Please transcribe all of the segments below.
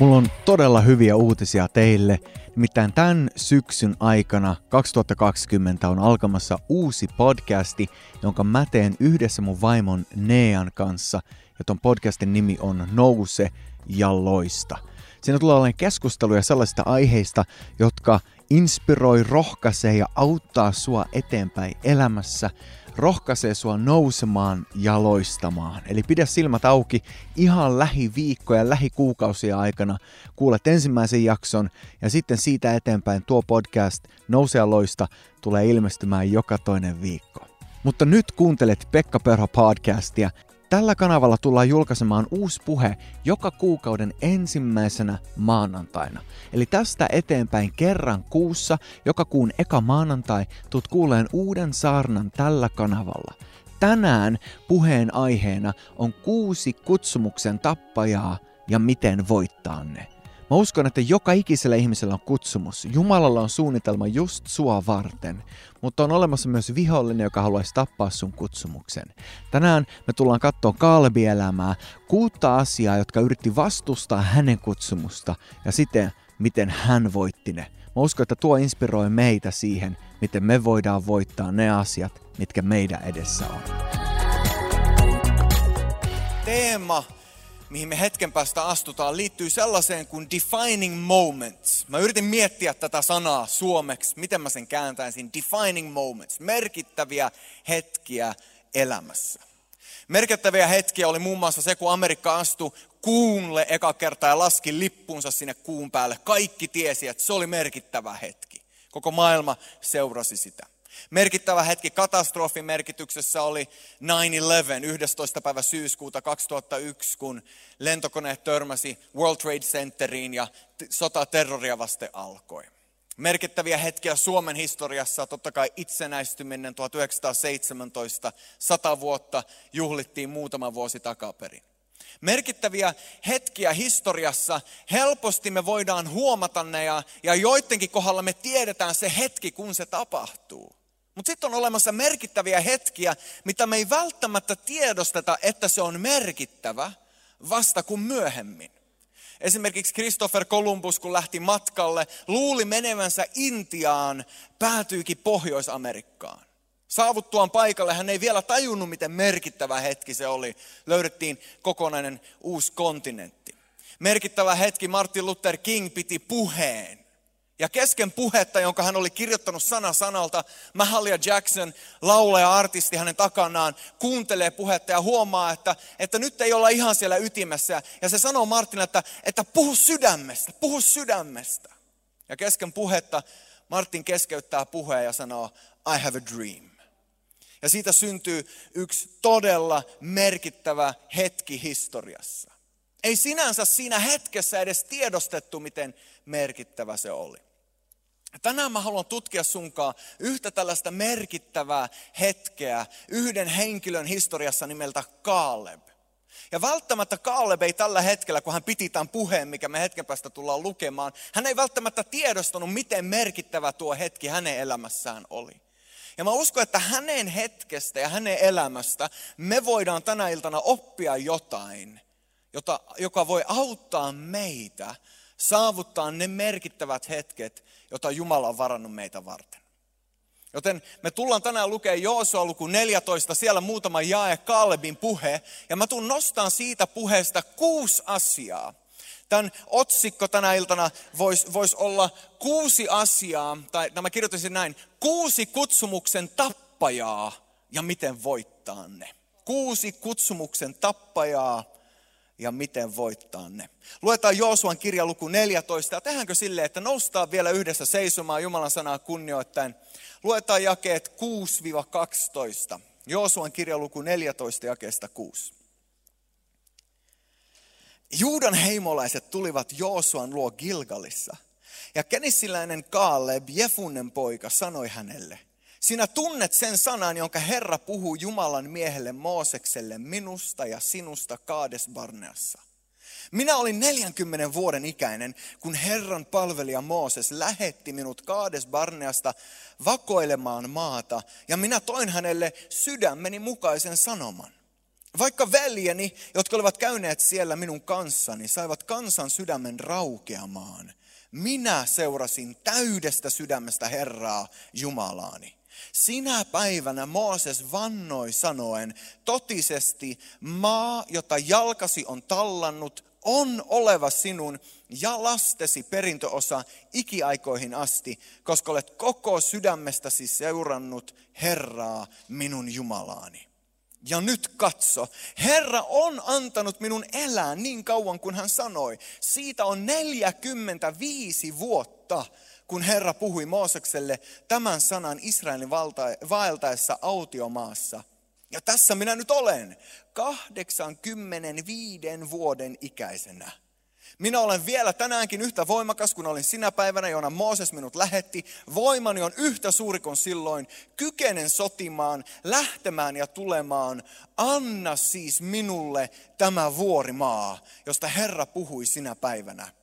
Mulla on todella hyviä uutisia teille. Nimittäin tämän syksyn aikana 2020 on alkamassa uusi podcasti, jonka mä teen yhdessä mun vaimon Nean kanssa. Ja ton podcastin nimi on Nouse ja loista. Siinä tulee olemaan keskusteluja sellaisista aiheista, jotka inspiroi, rohkaisee ja auttaa sua eteenpäin elämässä – rohkaisee sua nousemaan ja loistamaan. Eli pidä silmät auki ihan lähiviikkoja, lähikuukausia aikana. Kuulet ensimmäisen jakson ja sitten siitä eteenpäin tuo podcast Nouse ja loista tulee ilmestymään joka toinen viikko. Mutta nyt kuuntelet Pekka Perho podcastia Tällä kanavalla tullaan julkaisemaan uusi puhe joka kuukauden ensimmäisenä maanantaina. Eli tästä eteenpäin kerran kuussa, joka kuun eka maanantai, tuut kuuleen uuden saarnan tällä kanavalla. Tänään puheen aiheena on kuusi kutsumuksen tappajaa ja miten voittaa ne. Mä uskon, että joka ikisellä ihmisellä on kutsumus. Jumalalla on suunnitelma just sua varten, mutta on olemassa myös vihollinen, joka haluaisi tappaa sun kutsumuksen. Tänään me tullaan katsoa Kalbi-elämää, kuutta asiaa, jotka yritti vastustaa hänen kutsumusta ja siten, miten hän voitti ne. Mä uskon, että tuo inspiroi meitä siihen, miten me voidaan voittaa ne asiat, mitkä meidän edessä on. Teema mihin me hetken päästä astutaan, liittyy sellaiseen kuin defining moments. Mä yritin miettiä tätä sanaa suomeksi, miten mä sen kääntäisin. Defining moments, merkittäviä hetkiä elämässä. Merkittäviä hetkiä oli muun muassa se, kun Amerikka astui kuunle eka kertaa ja laski lippunsa sinne kuun päälle. Kaikki tiesi, että se oli merkittävä hetki. Koko maailma seurasi sitä. Merkittävä hetki katastrofin merkityksessä oli 9-11, 11. päivä syyskuuta 2001, kun lentokone törmäsi World Trade Centeriin ja sota terroria vasten alkoi. Merkittäviä hetkiä Suomen historiassa, totta kai itsenäistyminen 1917, 100 vuotta juhlittiin muutama vuosi takaperin. Merkittäviä hetkiä historiassa, helposti me voidaan huomata ne ja, ja joidenkin kohdalla me tiedetään se hetki, kun se tapahtuu. Mutta sitten on olemassa merkittäviä hetkiä, mitä me ei välttämättä tiedosteta, että se on merkittävä vasta kuin myöhemmin. Esimerkiksi Christopher Columbus, kun lähti matkalle, luuli menevänsä Intiaan, päätyykin Pohjois-Amerikkaan. Saavuttuaan paikalle hän ei vielä tajunnut, miten merkittävä hetki se oli. Löydettiin kokonainen uusi kontinentti. Merkittävä hetki Martin Luther King piti puheen. Ja kesken puhetta, jonka hän oli kirjoittanut sana sanalta, Mahalia Jackson, laulaja artisti hänen takanaan, kuuntelee puhetta ja huomaa, että, että nyt ei olla ihan siellä ytimessä. Ja se sanoo Martinille, että, että puhu sydämestä, puhu sydämestä. Ja kesken puhetta Martin keskeyttää puheen ja sanoo, I have a dream. Ja siitä syntyy yksi todella merkittävä hetki historiassa. Ei sinänsä siinä hetkessä edes tiedostettu, miten merkittävä se oli. Tänään mä haluan tutkia sunkaan yhtä tällaista merkittävää hetkeä yhden henkilön historiassa nimeltä Kaaleb. Ja välttämättä Kaaleb ei tällä hetkellä, kun hän piti tämän puheen, mikä me hetken päästä tullaan lukemaan, hän ei välttämättä tiedostanut, miten merkittävä tuo hetki hänen elämässään oli. Ja mä uskon, että hänen hetkestä ja hänen elämästä me voidaan tänä iltana oppia jotain, jota, joka voi auttaa meitä saavuttaa ne merkittävät hetket, jota Jumala on varannut meitä varten. Joten me tullaan tänään lukemaan Joosua luku 14, siellä muutama jae Kalebin puhe, ja mä tuun nostaan siitä puheesta kuusi asiaa. Tämän otsikko tänä iltana voisi vois olla kuusi asiaa, tai mä kirjoitin näin, kuusi kutsumuksen tappajaa ja miten voittaa ne. Kuusi kutsumuksen tappajaa ja miten voittaa ne. Luetaan Joosuan kirja luku 14 ja tehdäänkö silleen, että noustaan vielä yhdessä seisomaan Jumalan sanaa kunnioittain. Luetaan jakeet 6-12. Joosuan kirja luku 14 jakeesta 6. Juudan heimolaiset tulivat Joosuan luo Gilgalissa. Ja kenissiläinen Kaaleb, Jefunnen poika, sanoi hänelle – sinä tunnet sen sanan, jonka Herra puhuu Jumalan miehelle Moosekselle minusta ja sinusta Kaades Barneassa. Minä olin 40 vuoden ikäinen, kun Herran palvelija Mooses lähetti minut Kaades Barneasta vakoilemaan maata, ja minä toin hänelle sydämeni mukaisen sanoman. Vaikka veljeni, jotka olivat käyneet siellä minun kanssani, saivat kansan sydämen raukeamaan, minä seurasin täydestä sydämestä Herraa Jumalaani. Sinä päivänä Mooses vannoi sanoen, totisesti maa, jota jalkasi on tallannut, on oleva sinun ja lastesi perintöosa ikiaikoihin asti, koska olet koko sydämestäsi seurannut Herraa minun Jumalaani. Ja nyt katso, Herra on antanut minun elää niin kauan kuin hän sanoi. Siitä on 45 vuotta, kun Herra puhui Moosekselle tämän sanan Israelin vaeltaessa autiomaassa. Ja tässä minä nyt olen, 85 vuoden ikäisenä. Minä olen vielä tänäänkin yhtä voimakas kuin olin sinä päivänä, jona Mooses minut lähetti. Voimani on yhtä suuri kuin silloin. Kykenen sotimaan, lähtemään ja tulemaan. Anna siis minulle tämä vuorimaa, josta Herra puhui sinä päivänä.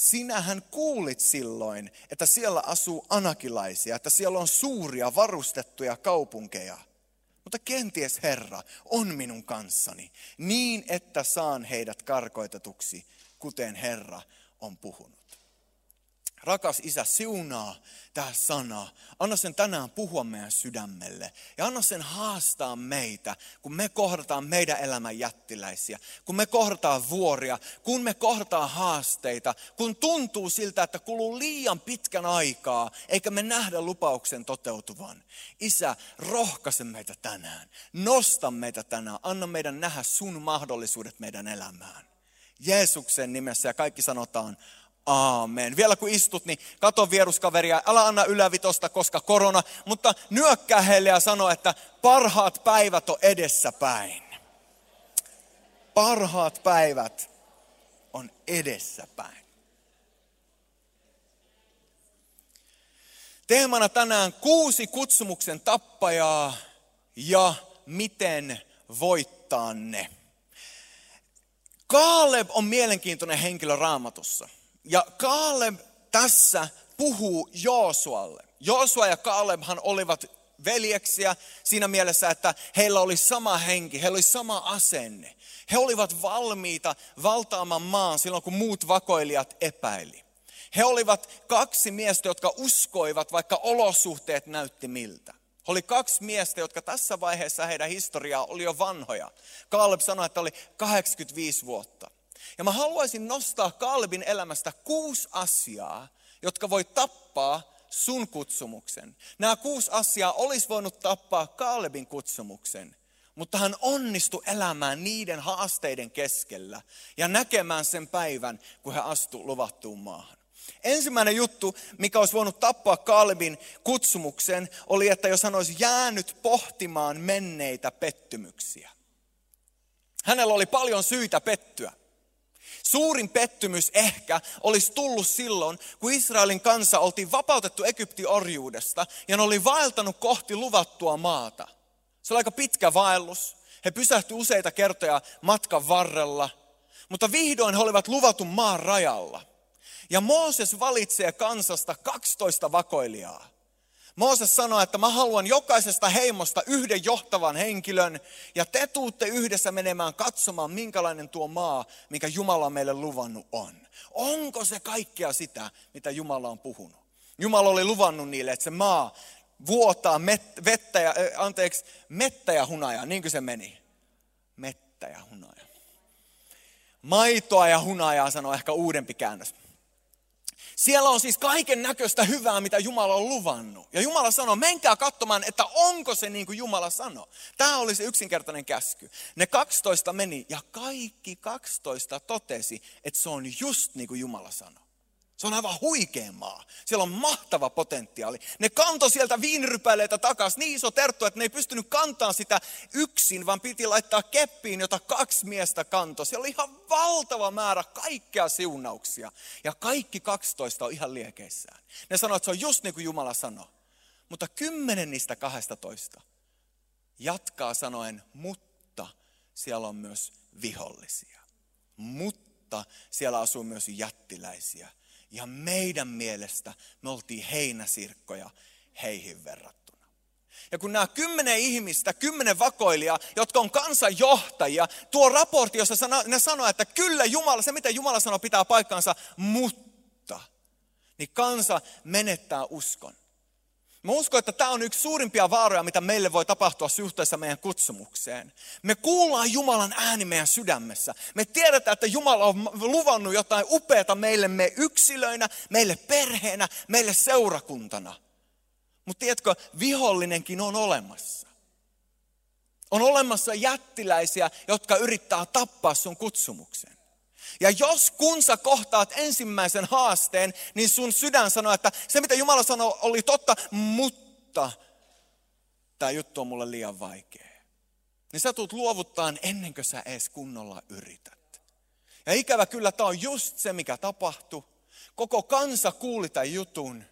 Sinähän kuulit silloin, että siellä asuu anakilaisia, että siellä on suuria varustettuja kaupunkeja. Mutta kenties Herra on minun kanssani, niin että saan heidät karkoitetuksi, kuten Herra on puhunut. Rakas isä, siunaa tämä sana. Anna sen tänään puhua meidän sydämelle. Ja anna sen haastaa meitä, kun me kohdataan meidän elämän jättiläisiä. Kun me kohdataan vuoria, kun me kohdataan haasteita. Kun tuntuu siltä, että kuluu liian pitkän aikaa, eikä me nähdä lupauksen toteutuvan. Isä, rohkaise meitä tänään. Nosta meitä tänään. Anna meidän nähdä sun mahdollisuudet meidän elämään. Jeesuksen nimessä ja kaikki sanotaan Aamen. Vielä kun istut, niin kato vieruskaveria, älä anna ylävitosta, koska korona, mutta nyökkää heille ja sano, että parhaat päivät on edessäpäin. Parhaat päivät on edessäpäin. Teemana tänään kuusi kutsumuksen tappajaa ja miten voittaa ne. Kaaleb on mielenkiintoinen henkilö raamatussa. Ja Kaaleb tässä puhuu Joosualle. Joosua ja Kaalebhan olivat veljeksiä siinä mielessä, että heillä oli sama henki, heillä oli sama asenne. He olivat valmiita valtaamaan maan silloin, kun muut vakoilijat epäili. He olivat kaksi miestä, jotka uskoivat, vaikka olosuhteet näytti miltä. He oli kaksi miestä, jotka tässä vaiheessa heidän historiaa oli jo vanhoja. Kaaleb sanoi, että oli 85 vuotta. Ja mä haluaisin nostaa Kalbin elämästä kuusi asiaa, jotka voi tappaa sun kutsumuksen. Nämä kuusi asiaa olisi voinut tappaa Kalbin kutsumuksen, mutta hän onnistui elämään niiden haasteiden keskellä ja näkemään sen päivän, kun hän astui luvattuun maahan. Ensimmäinen juttu, mikä olisi voinut tappaa Kalbin kutsumuksen, oli, että jos hän olisi jäänyt pohtimaan menneitä pettymyksiä. Hänellä oli paljon syitä pettyä. Suurin pettymys ehkä olisi tullut silloin, kun Israelin kansa oltiin vapautettu Egyptin orjuudesta ja ne oli vaeltanut kohti luvattua maata. Se oli aika pitkä vaellus. He pysähtyivät useita kertoja matkan varrella, mutta vihdoin he olivat luvatun maan rajalla. Ja Mooses valitsee kansasta 12 vakoilijaa. Mooses sanoi, että mä haluan jokaisesta heimosta yhden johtavan henkilön ja te tuutte yhdessä menemään katsomaan, minkälainen tuo maa, mikä Jumala on meille luvannut on. Onko se kaikkea sitä, mitä Jumala on puhunut? Jumala oli luvannut niille, että se maa vuotaa met, vettä ja, anteeksi, mettä ja hunajaa, niin kuin se meni. Mettä ja hunajaa. Maitoa ja hunajaa sanoo ehkä uudempi käännös. Siellä on siis kaiken näköistä hyvää, mitä Jumala on luvannut. Ja Jumala sanoo, menkää katsomaan, että onko se niin kuin Jumala sanoo. Tämä oli se yksinkertainen käsky. Ne 12 meni ja kaikki 12 totesi, että se on just niin kuin Jumala sanoo. Se on aivan huikea maa. Siellä on mahtava potentiaali. Ne kanto sieltä viinirypäleitä takaisin niin iso terttu, että ne ei pystynyt kantaa sitä yksin, vaan piti laittaa keppiin, jota kaksi miestä kanto. Siellä oli ihan valtava määrä kaikkea siunauksia. Ja kaikki 12 on ihan liekeissään. Ne sanoo, että se on just niin kuin Jumala sanoo. Mutta kymmenen niistä 12 jatkaa sanoen, mutta siellä on myös vihollisia. Mutta siellä asuu myös jättiläisiä ja meidän mielestä me oltiin heinäsirkkoja heihin verrattuna. Ja kun nämä kymmenen ihmistä, kymmenen vakoilijaa, jotka on kansanjohtajia, tuo raportti, jossa ne sanoo, että kyllä Jumala, se mitä Jumala sanoo pitää paikkansa, mutta, niin kansa menettää uskon. Mä uskon, että tämä on yksi suurimpia vaaroja, mitä meille voi tapahtua suhteessa meidän kutsumukseen. Me kuullaan Jumalan ääni meidän sydämessä. Me tiedetään, että Jumala on luvannut jotain upeata meille me yksilöinä, meille perheenä, meille seurakuntana. Mutta tiedätkö, vihollinenkin on olemassa. On olemassa jättiläisiä, jotka yrittää tappaa sun kutsumuksen. Ja jos kun sä kohtaat ensimmäisen haasteen, niin sun sydän sanoo, että se mitä Jumala sanoi oli totta, mutta tämä juttu on mulle liian vaikea. Niin sä tulet luovuttaan ennen kuin sä edes kunnolla yrität. Ja ikävä kyllä tämä on just se, mikä tapahtui. Koko kansa kuuli tämän jutun.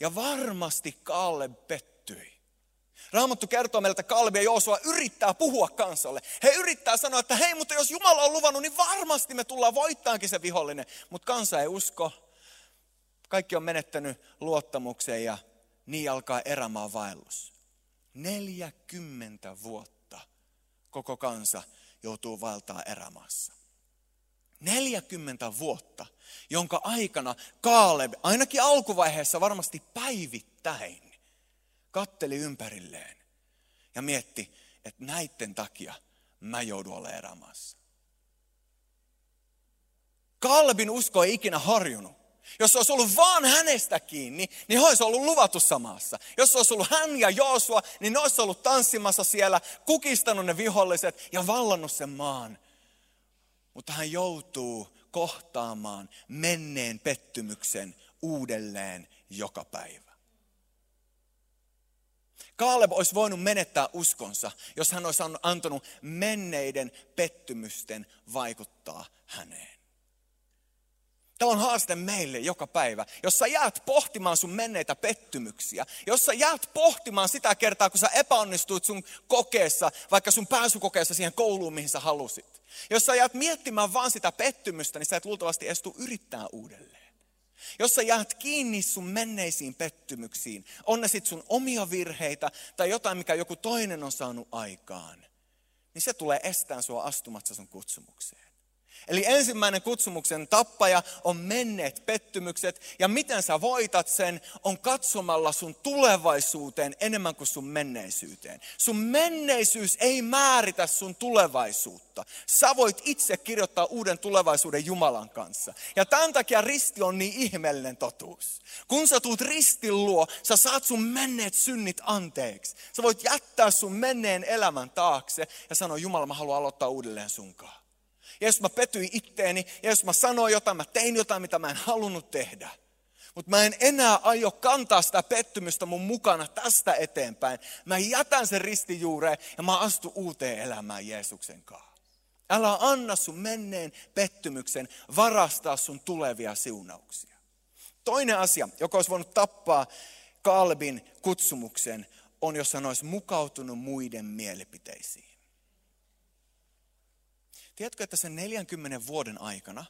Ja varmasti Kalle pettyi. Raamattu kertoo meiltä, että Kalbi ja Joosua yrittää puhua kansalle. He yrittää sanoa, että hei, mutta jos Jumala on luvannut, niin varmasti me tullaan voittaankin se vihollinen. Mutta kansa ei usko. Kaikki on menettänyt luottamuksen ja niin alkaa erämaa vaellus. 40 vuotta koko kansa joutuu valtaa erämaassa. 40 vuotta, jonka aikana Kaaleb, ainakin alkuvaiheessa varmasti päivittäin, katteli ympärilleen ja mietti, että näiden takia mä joudun olemaan erämaassa. Kalbin usko ei ikinä harjunut. Jos olisi ollut vaan hänestä kiinni, niin he olisi ollut luvatussa maassa. Jos olisi ollut hän ja Joosua, niin ne olisi ollut tanssimassa siellä, kukistanut ne viholliset ja vallannut sen maan. Mutta hän joutuu kohtaamaan menneen pettymyksen uudelleen joka päivä. Kaaleb olisi voinut menettää uskonsa, jos hän olisi antanut menneiden pettymysten vaikuttaa häneen. Tämä on haaste meille joka päivä. Jos sä jäät pohtimaan sun menneitä pettymyksiä, jos sä jäät pohtimaan sitä kertaa, kun sä epäonnistuit sun kokeessa, vaikka sun pääsykokeessa siihen kouluun, mihin sä halusit. Jos sä jäät miettimään vaan sitä pettymystä, niin sä et luultavasti estu yrittää uudelleen. Jos sä jäät kiinni sun menneisiin pettymyksiin, on ne sit sun omia virheitä tai jotain, mikä joku toinen on saanut aikaan, niin se tulee estään sua astumatsa sun kutsumukseen. Eli ensimmäinen kutsumuksen tappaja on menneet pettymykset. Ja miten sä voitat sen, on katsomalla sun tulevaisuuteen enemmän kuin sun menneisyyteen. Sun menneisyys ei määritä sun tulevaisuutta. Sä voit itse kirjoittaa uuden tulevaisuuden Jumalan kanssa. Ja tämän takia risti on niin ihmeellinen totuus. Kun sä tuut ristin luo, sä saat sun menneet synnit anteeksi. Sä voit jättää sun menneen elämän taakse ja sanoa, Jumala, mä haluan aloittaa uudelleen sunkaan. Ja jos mä petyin itteeni, ja jos mä sanoin jotain, mä tein jotain, mitä mä en halunnut tehdä. Mutta mä en enää aio kantaa sitä pettymystä mun mukana tästä eteenpäin. Mä jätän sen ristijuureen ja mä astun uuteen elämään Jeesuksen kanssa. Älä anna sun menneen pettymyksen varastaa sun tulevia siunauksia. Toinen asia, joka olisi voinut tappaa Kalbin kutsumuksen, on jos hän olisi mukautunut muiden mielipiteisiin. Tiedätkö, että sen 40 vuoden aikana,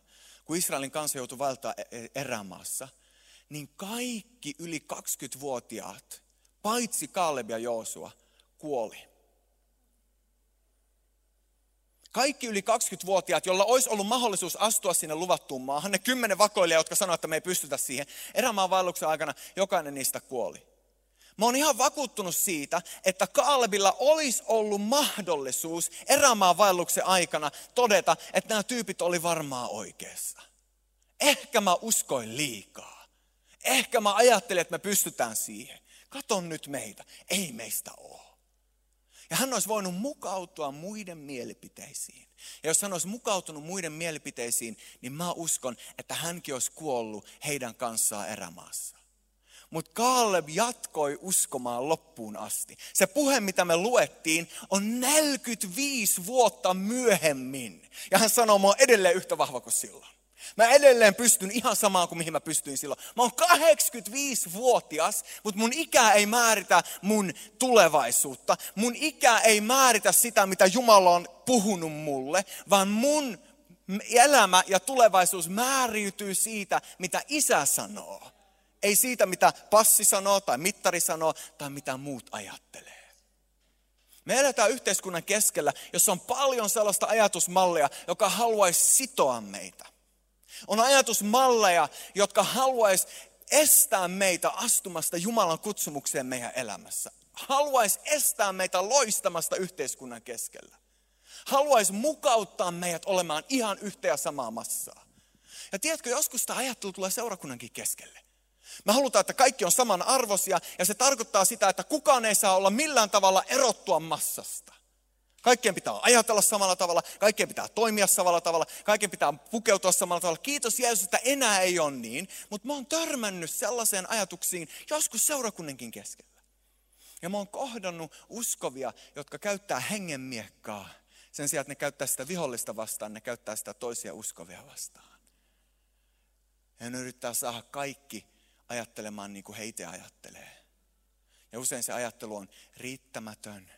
kun Israelin kansa joutui valtaa e- e- erämaassa, niin kaikki yli 20-vuotiaat, paitsi Kaaleb ja Joosua, kuoli. Kaikki yli 20-vuotiaat, jolla olisi ollut mahdollisuus astua sinne luvattuun maahan, ne kymmenen vakoilijaa, jotka sanoivat, että me ei pystytä siihen, erämaan vaelluksen aikana jokainen niistä kuoli. Mä oon ihan vakuuttunut siitä, että Kaalebilla olisi ollut mahdollisuus erämaan vaelluksen aikana todeta, että nämä tyypit oli varmaan oikeassa. Ehkä mä uskoin liikaa. Ehkä mä ajattelin, että me pystytään siihen. Katon nyt meitä. Ei meistä ole. Ja hän olisi voinut mukautua muiden mielipiteisiin. Ja jos hän olisi mukautunut muiden mielipiteisiin, niin mä uskon, että hänkin olisi kuollut heidän kanssaan erämaassa. Mutta Kaaleb jatkoi uskomaan loppuun asti. Se puhe, mitä me luettiin, on 45 vuotta myöhemmin. Ja hän sanoo, mä edelleen yhtä vahva kuin silloin. Mä edelleen pystyn ihan samaan kuin mihin mä pystyin silloin. Mä oon 85-vuotias, mutta mun ikä ei määritä mun tulevaisuutta. Mun ikä ei määritä sitä, mitä Jumala on puhunut mulle, vaan mun elämä ja tulevaisuus määriytyy siitä, mitä isä sanoo. Ei siitä, mitä passi sanoo tai mittari sanoo tai mitä muut ajattelee. Me eletään yhteiskunnan keskellä, jossa on paljon sellaista ajatusmallia, joka haluaisi sitoa meitä. On ajatusmalleja, jotka haluaisi estää meitä astumasta Jumalan kutsumukseen meidän elämässä. Haluaisi estää meitä loistamasta yhteiskunnan keskellä. Haluaisi mukauttaa meidät olemaan ihan yhtä ja samaa massaa. Ja tiedätkö, joskus tämä ajattelu tulee seurakunnankin keskelle. Me halutaan, että kaikki on saman arvosia ja se tarkoittaa sitä, että kukaan ei saa olla millään tavalla erottua massasta. Kaikkien pitää ajatella samalla tavalla, kaikkien pitää toimia samalla tavalla, kaikkien pitää pukeutua samalla tavalla. Kiitos Jeesus, että enää ei ole niin, mutta mä oon törmännyt sellaiseen ajatuksiin joskus seurakunnankin keskellä. Ja mä oon kohdannut uskovia, jotka käyttää hengenmiekkaa. Sen sijaan, että ne käyttää sitä vihollista vastaan, ne käyttää sitä toisia uskovia vastaan. Ja ne yrittää saada kaikki ajattelemaan niin kuin heitä ajattelee. Ja usein se ajattelu on riittämätön,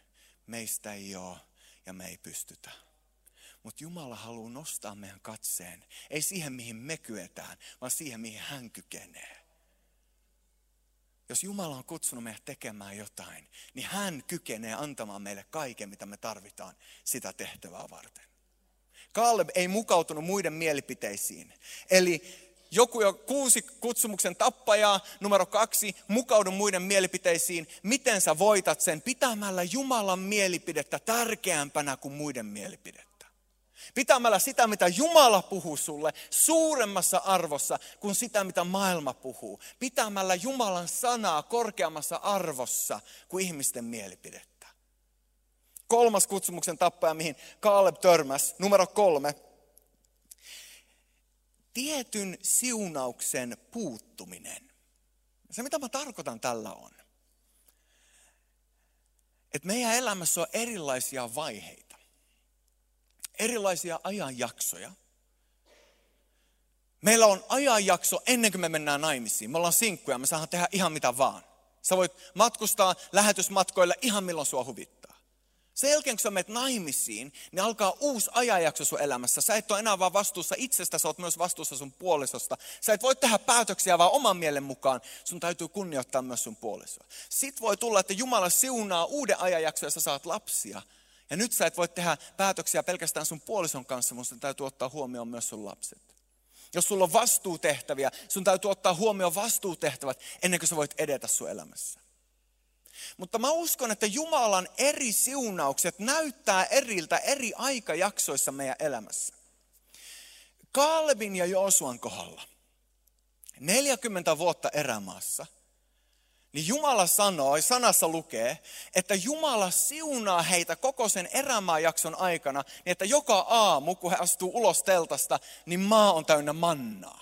meistä ei ole ja me ei pystytä. Mutta Jumala haluaa nostaa meidän katseen, ei siihen mihin me kyetään, vaan siihen mihin hän kykenee. Jos Jumala on kutsunut meidät tekemään jotain, niin hän kykenee antamaan meille kaiken, mitä me tarvitaan sitä tehtävää varten. Kaleb ei mukautunut muiden mielipiteisiin. Eli joku jo kuusi kutsumuksen tappajaa, numero kaksi, mukaudu muiden mielipiteisiin. Miten sä voitat sen? Pitämällä Jumalan mielipidettä tärkeämpänä kuin muiden mielipidettä. Pitämällä sitä, mitä Jumala puhuu sulle, suuremmassa arvossa kuin sitä, mitä maailma puhuu. Pitämällä Jumalan sanaa korkeammassa arvossa kuin ihmisten mielipidettä. Kolmas kutsumuksen tappaja, mihin Kaaleb törmäs, numero kolme. Tietyn siunauksen puuttuminen. Se, mitä mä tarkoitan tällä on, että meidän elämässä on erilaisia vaiheita erilaisia ajanjaksoja. Meillä on ajanjakso ennen kuin me mennään naimisiin. Me ollaan sinkkuja, me saadaan tehdä ihan mitä vaan. Sä voit matkustaa lähetysmatkoille ihan milloin sua huvittaa. Sen jälkeen, kun sä menet naimisiin, niin alkaa uusi ajanjakso sun elämässä. Sä et ole enää vaan vastuussa itsestä, sä oot myös vastuussa sun puolisosta. Sä et voi tehdä päätöksiä vaan oman mielen mukaan. Sun täytyy kunnioittaa myös sun puolisoa. Sitten voi tulla, että Jumala siunaa uuden ajanjakson ja sä saat lapsia. Ja nyt sä et voi tehdä päätöksiä pelkästään sun puolison kanssa, mutta täytyy ottaa huomioon myös sun lapset. Jos sulla on vastuutehtäviä, sun täytyy ottaa huomioon vastuutehtävät ennen kuin sä voit edetä sun elämässä. Mutta mä uskon, että Jumalan eri siunaukset näyttää eriltä eri aikajaksoissa meidän elämässä. Kaalebin ja Joosuan kohdalla 40 vuotta erämaassa – niin Jumala sanoi, sanassa lukee, että Jumala siunaa heitä koko sen erämaajakson aikana, niin että joka aamu, kun he astuu ulos teltasta, niin maa on täynnä mannaa.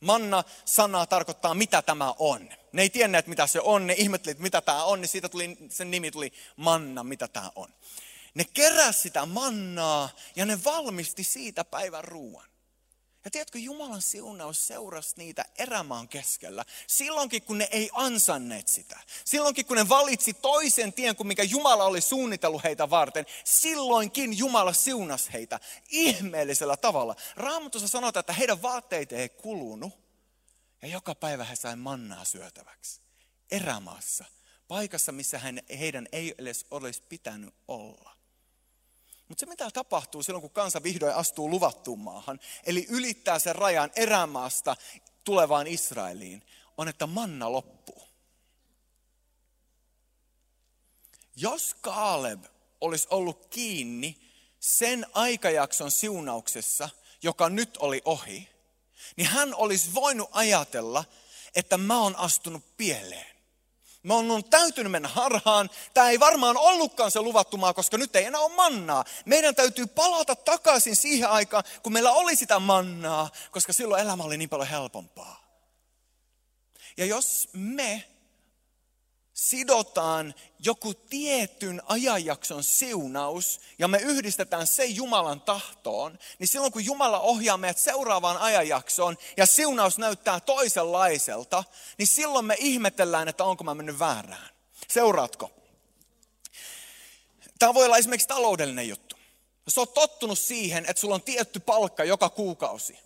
Manna-sana tarkoittaa, mitä tämä on. Ne ei tienneet, mitä se on, ne ihmettelivät, mitä tämä on, niin siitä tuli, sen nimi tuli manna, mitä tämä on. Ne keräs sitä mannaa ja ne valmisti siitä päivän ruuan. Ja tiedätkö, Jumalan siunaus seurasi niitä erämaan keskellä. Silloinkin, kun ne ei ansanneet sitä. Silloinkin, kun ne valitsi toisen tien kuin mikä Jumala oli suunnitellut heitä varten. Silloinkin Jumala siunasi heitä ihmeellisellä tavalla. Raamatussa sanotaan, että heidän vaatteita ei kulunut. Ja joka päivä he sai mannaa syötäväksi. Erämaassa. Paikassa, missä heidän ei edes olisi pitänyt olla. Mutta se mitä tapahtuu silloin, kun kansa vihdoin astuu luvattuun maahan, eli ylittää sen rajan erämaasta tulevaan Israeliin, on, että manna loppuu. Jos Kaaleb olisi ollut kiinni sen aikajakson siunauksessa, joka nyt oli ohi, niin hän olisi voinut ajatella, että mä oon astunut pieleen. Mä oon täytynyt mennä harhaan. Tämä ei varmaan ollutkaan se luvattu maa, koska nyt ei enää ole mannaa. Meidän täytyy palata takaisin siihen aikaan, kun meillä oli sitä mannaa, koska silloin elämä oli niin paljon helpompaa. Ja jos me sidotaan joku tietyn ajanjakson siunaus ja me yhdistetään se Jumalan tahtoon, niin silloin kun Jumala ohjaa meidät seuraavaan ajanjaksoon ja siunaus näyttää toisenlaiselta, niin silloin me ihmetellään, että onko mä mennyt väärään. Seuraatko? Tämä voi olla esimerkiksi taloudellinen juttu. Jos olet tottunut siihen, että sulla on tietty palkka joka kuukausi,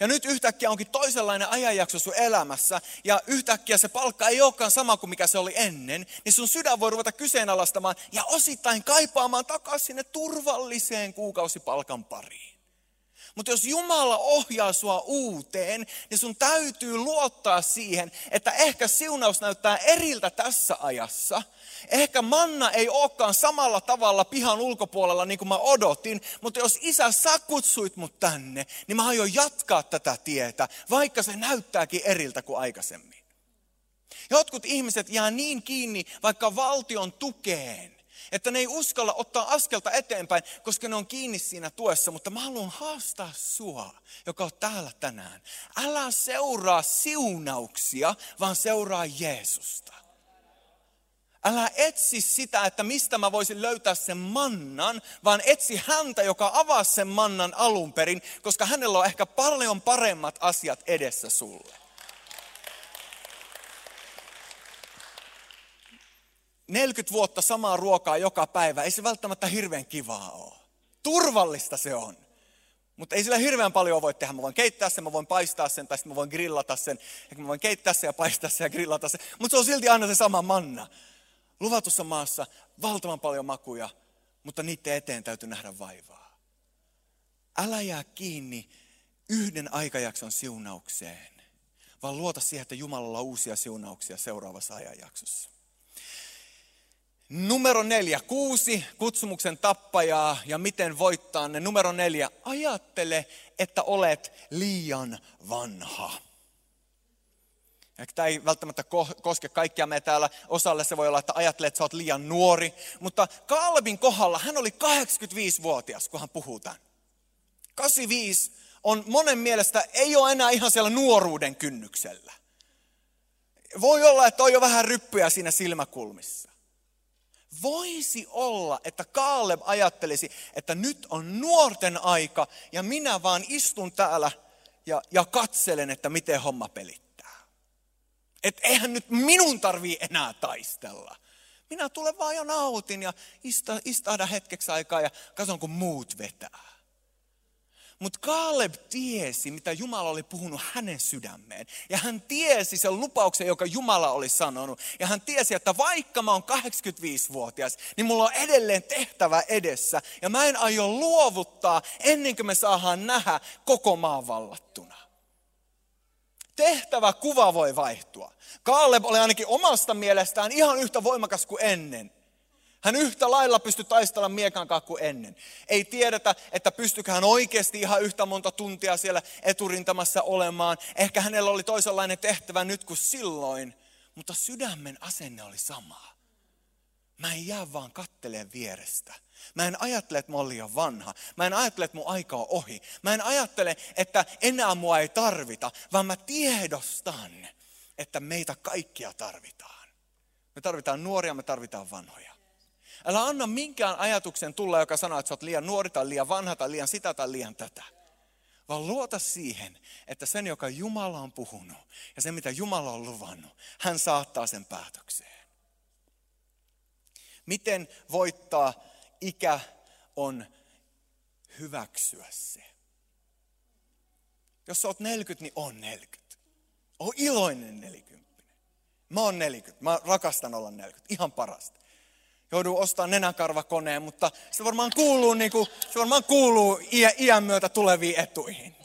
Ja nyt yhtäkkiä onkin toisenlainen ajanjakso sun elämässä, ja yhtäkkiä se palkka ei olekaan sama kuin mikä se oli ennen, niin sun sydän voi ruveta kyseenalaistamaan ja osittain kaipaamaan takaisin sinne turvalliseen kuukausipalkan pariin. Mutta jos Jumala ohjaa sua uuteen, niin sun täytyy luottaa siihen, että ehkä siunaus näyttää eriltä tässä ajassa. Ehkä manna ei olekaan samalla tavalla pihan ulkopuolella niin kuin mä odotin, mutta jos isä sä kutsuit mut tänne, niin mä aion jatkaa tätä tietä, vaikka se näyttääkin eriltä kuin aikaisemmin. Jotkut ihmiset jää niin kiinni vaikka valtion tukeen, että ne ei uskalla ottaa askelta eteenpäin, koska ne on kiinni siinä tuessa. Mutta mä haluan haastaa sua, joka on täällä tänään. Älä seuraa siunauksia, vaan seuraa Jeesusta. Älä etsi sitä, että mistä mä voisin löytää sen mannan, vaan etsi häntä, joka avaa sen mannan alun perin, koska hänellä on ehkä paljon paremmat asiat edessä sulle. 40 vuotta samaa ruokaa joka päivä, ei se välttämättä hirveän kivaa ole. Turvallista se on. Mutta ei sillä hirveän paljon voi tehdä. Mä voin keittää sen, mä voin paistaa sen, tai sitten mä voin grillata sen. Eikä mä voin keittää sen ja paistaa sen ja grillata sen. Mutta se on silti aina se sama manna. Luvatussa maassa valtavan paljon makuja, mutta niiden eteen täytyy nähdä vaivaa. Älä jää kiinni yhden aikajakson siunaukseen, vaan luota siihen, että Jumalalla on uusia siunauksia seuraavassa ajanjaksossa. Numero neljä, kuusi kutsumuksen tappajaa ja miten voittaa ne. Numero neljä, ajattele, että olet liian vanha. Tämä ei välttämättä koske kaikkia me täällä. Osalle se voi olla, että ajattelet, että sä oot liian nuori. Mutta Kalbin kohdalla hän oli 85-vuotias, kun hän puhuu tämän. 85 on monen mielestä, ei ole enää ihan siellä nuoruuden kynnyksellä. Voi olla, että on jo vähän ryppyjä siinä silmäkulmissa. Voisi olla, että Kaaleb ajattelisi, että nyt on nuorten aika ja minä vaan istun täällä ja, ja katselen, että miten homma pelittää. Että eihän nyt minun tarvii enää taistella. Minä tulen vaan ja nautin ja istahda hetkeksi aikaa ja katson kun muut vetää. Mutta Kaaleb tiesi, mitä Jumala oli puhunut hänen sydämeen. Ja hän tiesi sen lupauksen, joka Jumala oli sanonut. Ja hän tiesi, että vaikka mä oon 85-vuotias, niin mulla on edelleen tehtävä edessä. Ja mä en aio luovuttaa ennen kuin me saadaan nähdä koko maan vallattuna. Tehtävä kuva voi vaihtua. Kaaleb oli ainakin omasta mielestään ihan yhtä voimakas kuin ennen. Hän yhtä lailla pystyi taistella miekan kuin ennen. Ei tiedetä, että pystykö hän oikeasti ihan yhtä monta tuntia siellä eturintamassa olemaan. Ehkä hänellä oli toisenlainen tehtävä nyt kuin silloin, mutta sydämen asenne oli sama. Mä en jää vaan katteleen vierestä. Mä en ajattele, että mä olen liian vanha. Mä en ajattele, että mun aika on ohi. Mä en ajattele, että enää mua ei tarvita, vaan mä tiedostan, että meitä kaikkia tarvitaan. Me tarvitaan nuoria, me tarvitaan vanhoja. Älä anna minkään ajatuksen tulla, joka sanoo, että sä oot liian nuori tai liian vanha tai liian sitä tai liian tätä. Vaan luota siihen, että sen, joka Jumala on puhunut ja se, mitä Jumala on luvannut, hän saattaa sen päätökseen. Miten voittaa ikä on hyväksyä se. Jos sä oot 40, niin on 40. On iloinen 40. Mä oon 40. Mä rakastan olla 40. Ihan parasta joudun ostamaan nenäkarvakoneen, mutta se varmaan kuuluu, niin kuin, se varmaan kuuluu iän myötä tuleviin etuihin.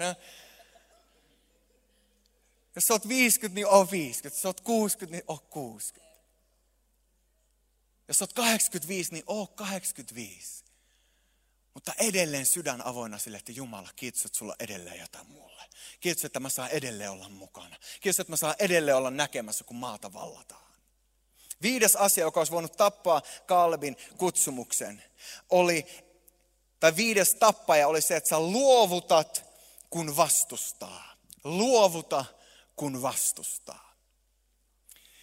Jos sä oot 50, niin on 50. Jos sä oot 60, niin on 60. Jos sä oot 85, niin on 85. Mutta edelleen sydän avoinna sille, että Jumala, kiitos, että sulla edelleen jotain mulle. Kiitos, että mä saan edelleen olla mukana. Kiitos, että mä saan edelleen olla näkemässä, kun maata vallataan. Viides asia, joka olisi voinut tappaa Kalbin kutsumuksen, oli, tai viides tappaja oli se, että sä luovutat, kun vastustaa. Luovuta, kun vastustaa.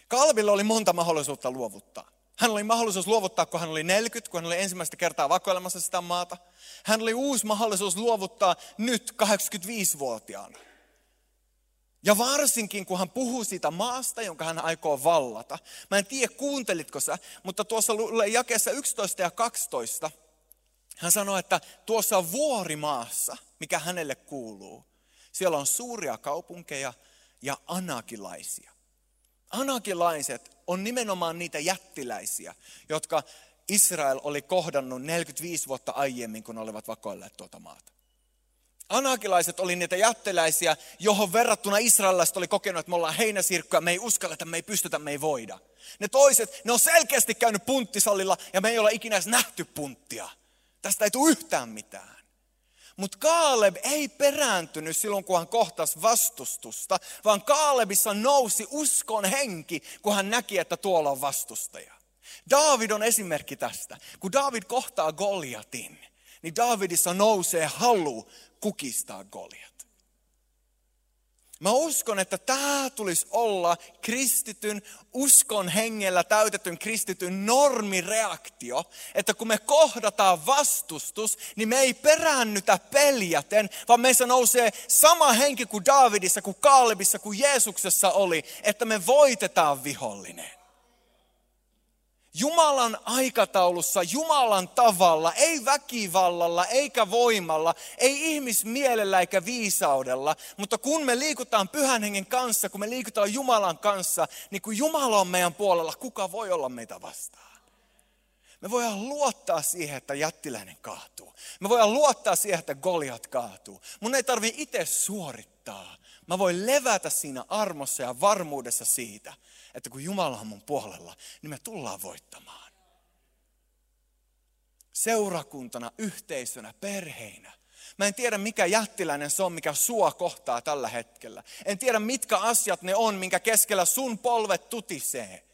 Kalvilla oli monta mahdollisuutta luovuttaa. Hän oli mahdollisuus luovuttaa, kun hän oli 40, kun hän oli ensimmäistä kertaa vakoilemassa sitä maata. Hän oli uusi mahdollisuus luovuttaa nyt 85-vuotiaana. Ja varsinkin, kun hän puhuu siitä maasta, jonka hän aikoo vallata. Mä en tiedä, kuuntelitko sä, mutta tuossa jakeessa 11 ja 12 hän sanoi, että tuossa vuorimaassa, mikä hänelle kuuluu, Siellä on suuria kaupunkeja ja anakilaisia. Anakilaiset on nimenomaan niitä jättiläisiä, jotka Israel oli kohdannut 45 vuotta aiemmin, kun olivat vakoilleet tuota maata. Anakilaiset oli niitä jättiläisiä, johon verrattuna israelilaiset oli kokenut, että me ollaan heinäsirkkoja, me ei uskalleta, me ei pystytä, me ei voida. Ne toiset, ne on selkeästi käynyt punttisalilla ja me ei olla ikinä edes nähty punttia. Tästä ei tule yhtään mitään. Mutta Kaaleb ei perääntynyt silloin, kun hän kohtasi vastustusta, vaan Kaalebissa nousi uskon henki, kun hän näki, että tuolla on vastustaja. David on esimerkki tästä. Kun David kohtaa Goliatin, niin Davidissa nousee halu kukistaa Goliat. Mä uskon, että tämä tulisi olla kristityn, uskon hengellä täytetyn kristityn normireaktio, että kun me kohdataan vastustus, niin me ei peräännytä peljäten, vaan meissä nousee sama henki kuin Davidissa, kuin Kaalebissa, kuin Jeesuksessa oli, että me voitetaan vihollinen. Jumalan aikataulussa, Jumalan tavalla, ei väkivallalla eikä voimalla, ei ihmismielellä eikä viisaudella, mutta kun me liikutaan pyhän hengen kanssa, kun me liikutaan Jumalan kanssa, niin kun Jumala on meidän puolella, kuka voi olla meitä vastaan? Me voidaan luottaa siihen, että jättiläinen kaatuu. Me voidaan luottaa siihen, että Goliat kaatuu. Mun ei tarvi itse suorittaa. Mä voin levätä siinä armossa ja varmuudessa siitä, että kun Jumala on mun puolella, niin me tullaan voittamaan. Seurakuntana, yhteisönä, perheinä. Mä en tiedä mikä jättiläinen se on, mikä sua kohtaa tällä hetkellä. En tiedä mitkä asiat ne on, minkä keskellä sun polvet tutisee.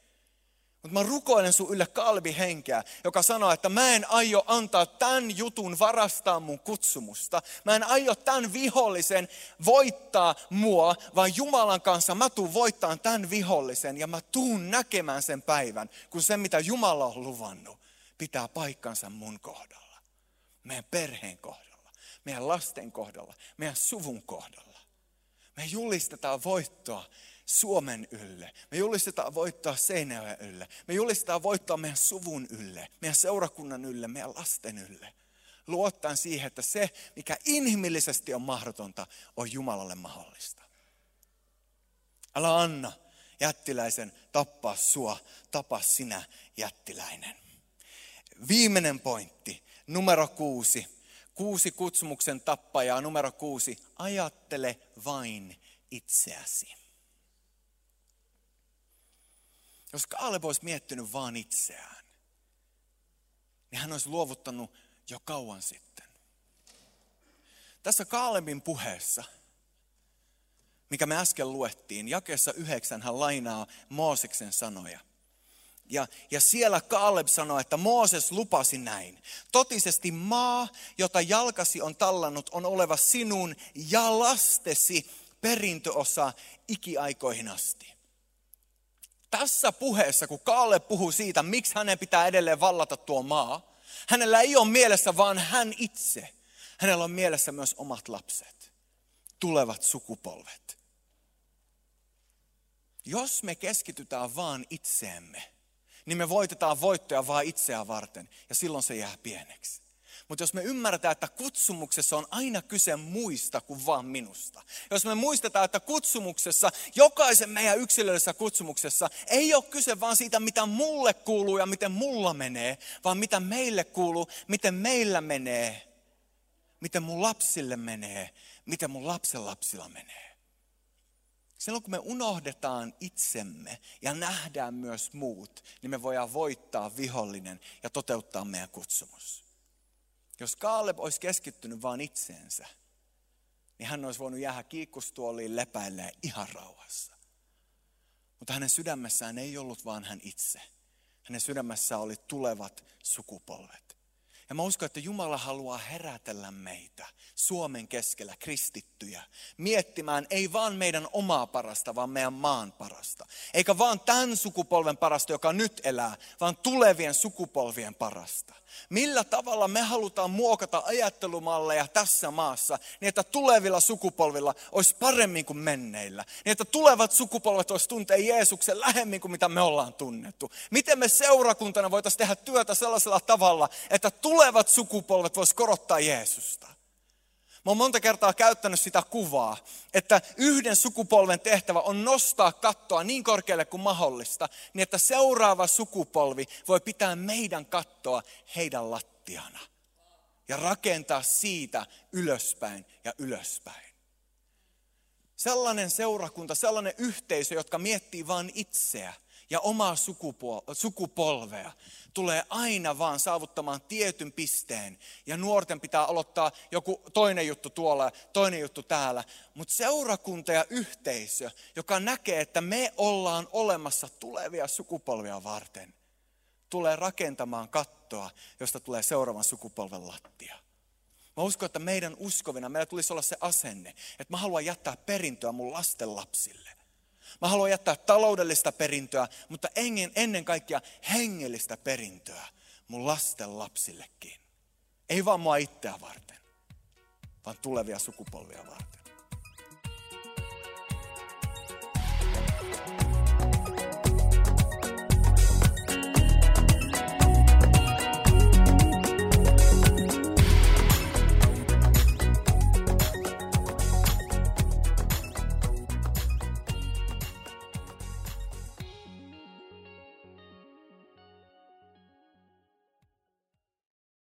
Mutta mä rukoilen sun ylle kalbihenkeä, joka sanoo, että mä en aio antaa tämän jutun varastaa mun kutsumusta. Mä en aio tämän vihollisen voittaa mua, vaan Jumalan kanssa mä tuun voittaan tämän vihollisen ja mä tuun näkemään sen päivän, kun se mitä Jumala on luvannut pitää paikkansa mun kohdalla. Meidän perheen kohdalla, meidän lasten kohdalla, meidän suvun kohdalla. Me julistetaan voittoa Suomen ylle. Me julistetaan voittaa Seinäjoen ylle. Me julistetaan voittaa meidän suvun ylle, meidän seurakunnan ylle, meidän lasten ylle. Luottaen siihen, että se, mikä inhimillisesti on mahdotonta, on Jumalalle mahdollista. Älä anna jättiläisen tappaa sua, tapa sinä jättiläinen. Viimeinen pointti, numero kuusi. Kuusi kutsumuksen tappajaa, numero kuusi. Ajattele vain itseäsi. Jos Kaaleb olisi miettinyt vaan itseään, niin hän olisi luovuttanut jo kauan sitten. Tässä Kaalebin puheessa, mikä me äsken luettiin, jakeessa yhdeksän hän lainaa Mooseksen sanoja. Ja, ja siellä Kaaleb sanoi, että Mooses lupasi näin. Totisesti maa, jota jalkasi on tallannut, on oleva sinun ja lastesi perintöosa ikiaikoihin asti tässä puheessa, kun Kaalle puhuu siitä, miksi hänen pitää edelleen vallata tuo maa, hänellä ei ole mielessä vaan hän itse. Hänellä on mielessä myös omat lapset, tulevat sukupolvet. Jos me keskitytään vaan itseemme, niin me voitetaan voittoja vaan itseä varten ja silloin se jää pieneksi. Mutta jos me ymmärretään, että kutsumuksessa on aina kyse muista kuin vaan minusta. Jos me muistetaan, että kutsumuksessa, jokaisen meidän yksilöllisessä kutsumuksessa ei ole kyse vaan siitä, mitä mulle kuuluu ja miten mulla menee, vaan mitä meille kuuluu, miten meillä menee, miten mun lapsille menee, miten mun lapsen lapsilla menee. Silloin kun me unohdetaan itsemme ja nähdään myös muut, niin me voidaan voittaa vihollinen ja toteuttaa meidän kutsumus. Jos Kaaleb olisi keskittynyt vain itseensä, niin hän olisi voinut jäädä kiikkustuoliin lepäilleen ihan rauhassa. Mutta hänen sydämessään ei ollut vaan hän itse. Hänen sydämessään oli tulevat sukupolvet. Ja mä uskon, että Jumala haluaa herätellä meitä Suomen keskellä kristittyjä miettimään ei vaan meidän omaa parasta, vaan meidän maan parasta. Eikä vaan tämän sukupolven parasta, joka nyt elää, vaan tulevien sukupolvien parasta. Millä tavalla me halutaan muokata ajattelumalleja tässä maassa, niin että tulevilla sukupolvilla olisi paremmin kuin menneillä. Niin että tulevat sukupolvet olisi tuntee Jeesuksen lähemmin kuin mitä me ollaan tunnettu. Miten me seurakuntana voitaisiin tehdä työtä sellaisella tavalla, että tulevat sukupolvet voisivat korottaa Jeesusta. Mä oon monta kertaa käyttänyt sitä kuvaa, että yhden sukupolven tehtävä on nostaa kattoa niin korkealle kuin mahdollista, niin että seuraava sukupolvi voi pitää meidän kattoa heidän lattiana ja rakentaa siitä ylöspäin ja ylöspäin. Sellainen seurakunta, sellainen yhteisö, jotka miettii vain itseä ja omaa sukupolvea, tulee aina vaan saavuttamaan tietyn pisteen. Ja nuorten pitää aloittaa joku toinen juttu tuolla toinen juttu täällä. Mutta seurakunta ja yhteisö, joka näkee, että me ollaan olemassa tulevia sukupolvia varten, tulee rakentamaan kattoa, josta tulee seuraavan sukupolven lattia. Mä uskon, että meidän uskovina meillä tulisi olla se asenne, että mä haluan jättää perintöä mun lasten lapsille. Mä haluan jättää taloudellista perintöä, mutta ennen, kaikkea hengellistä perintöä mun lasten lapsillekin. Ei vaan mua itseä varten, vaan tulevia sukupolvia varten.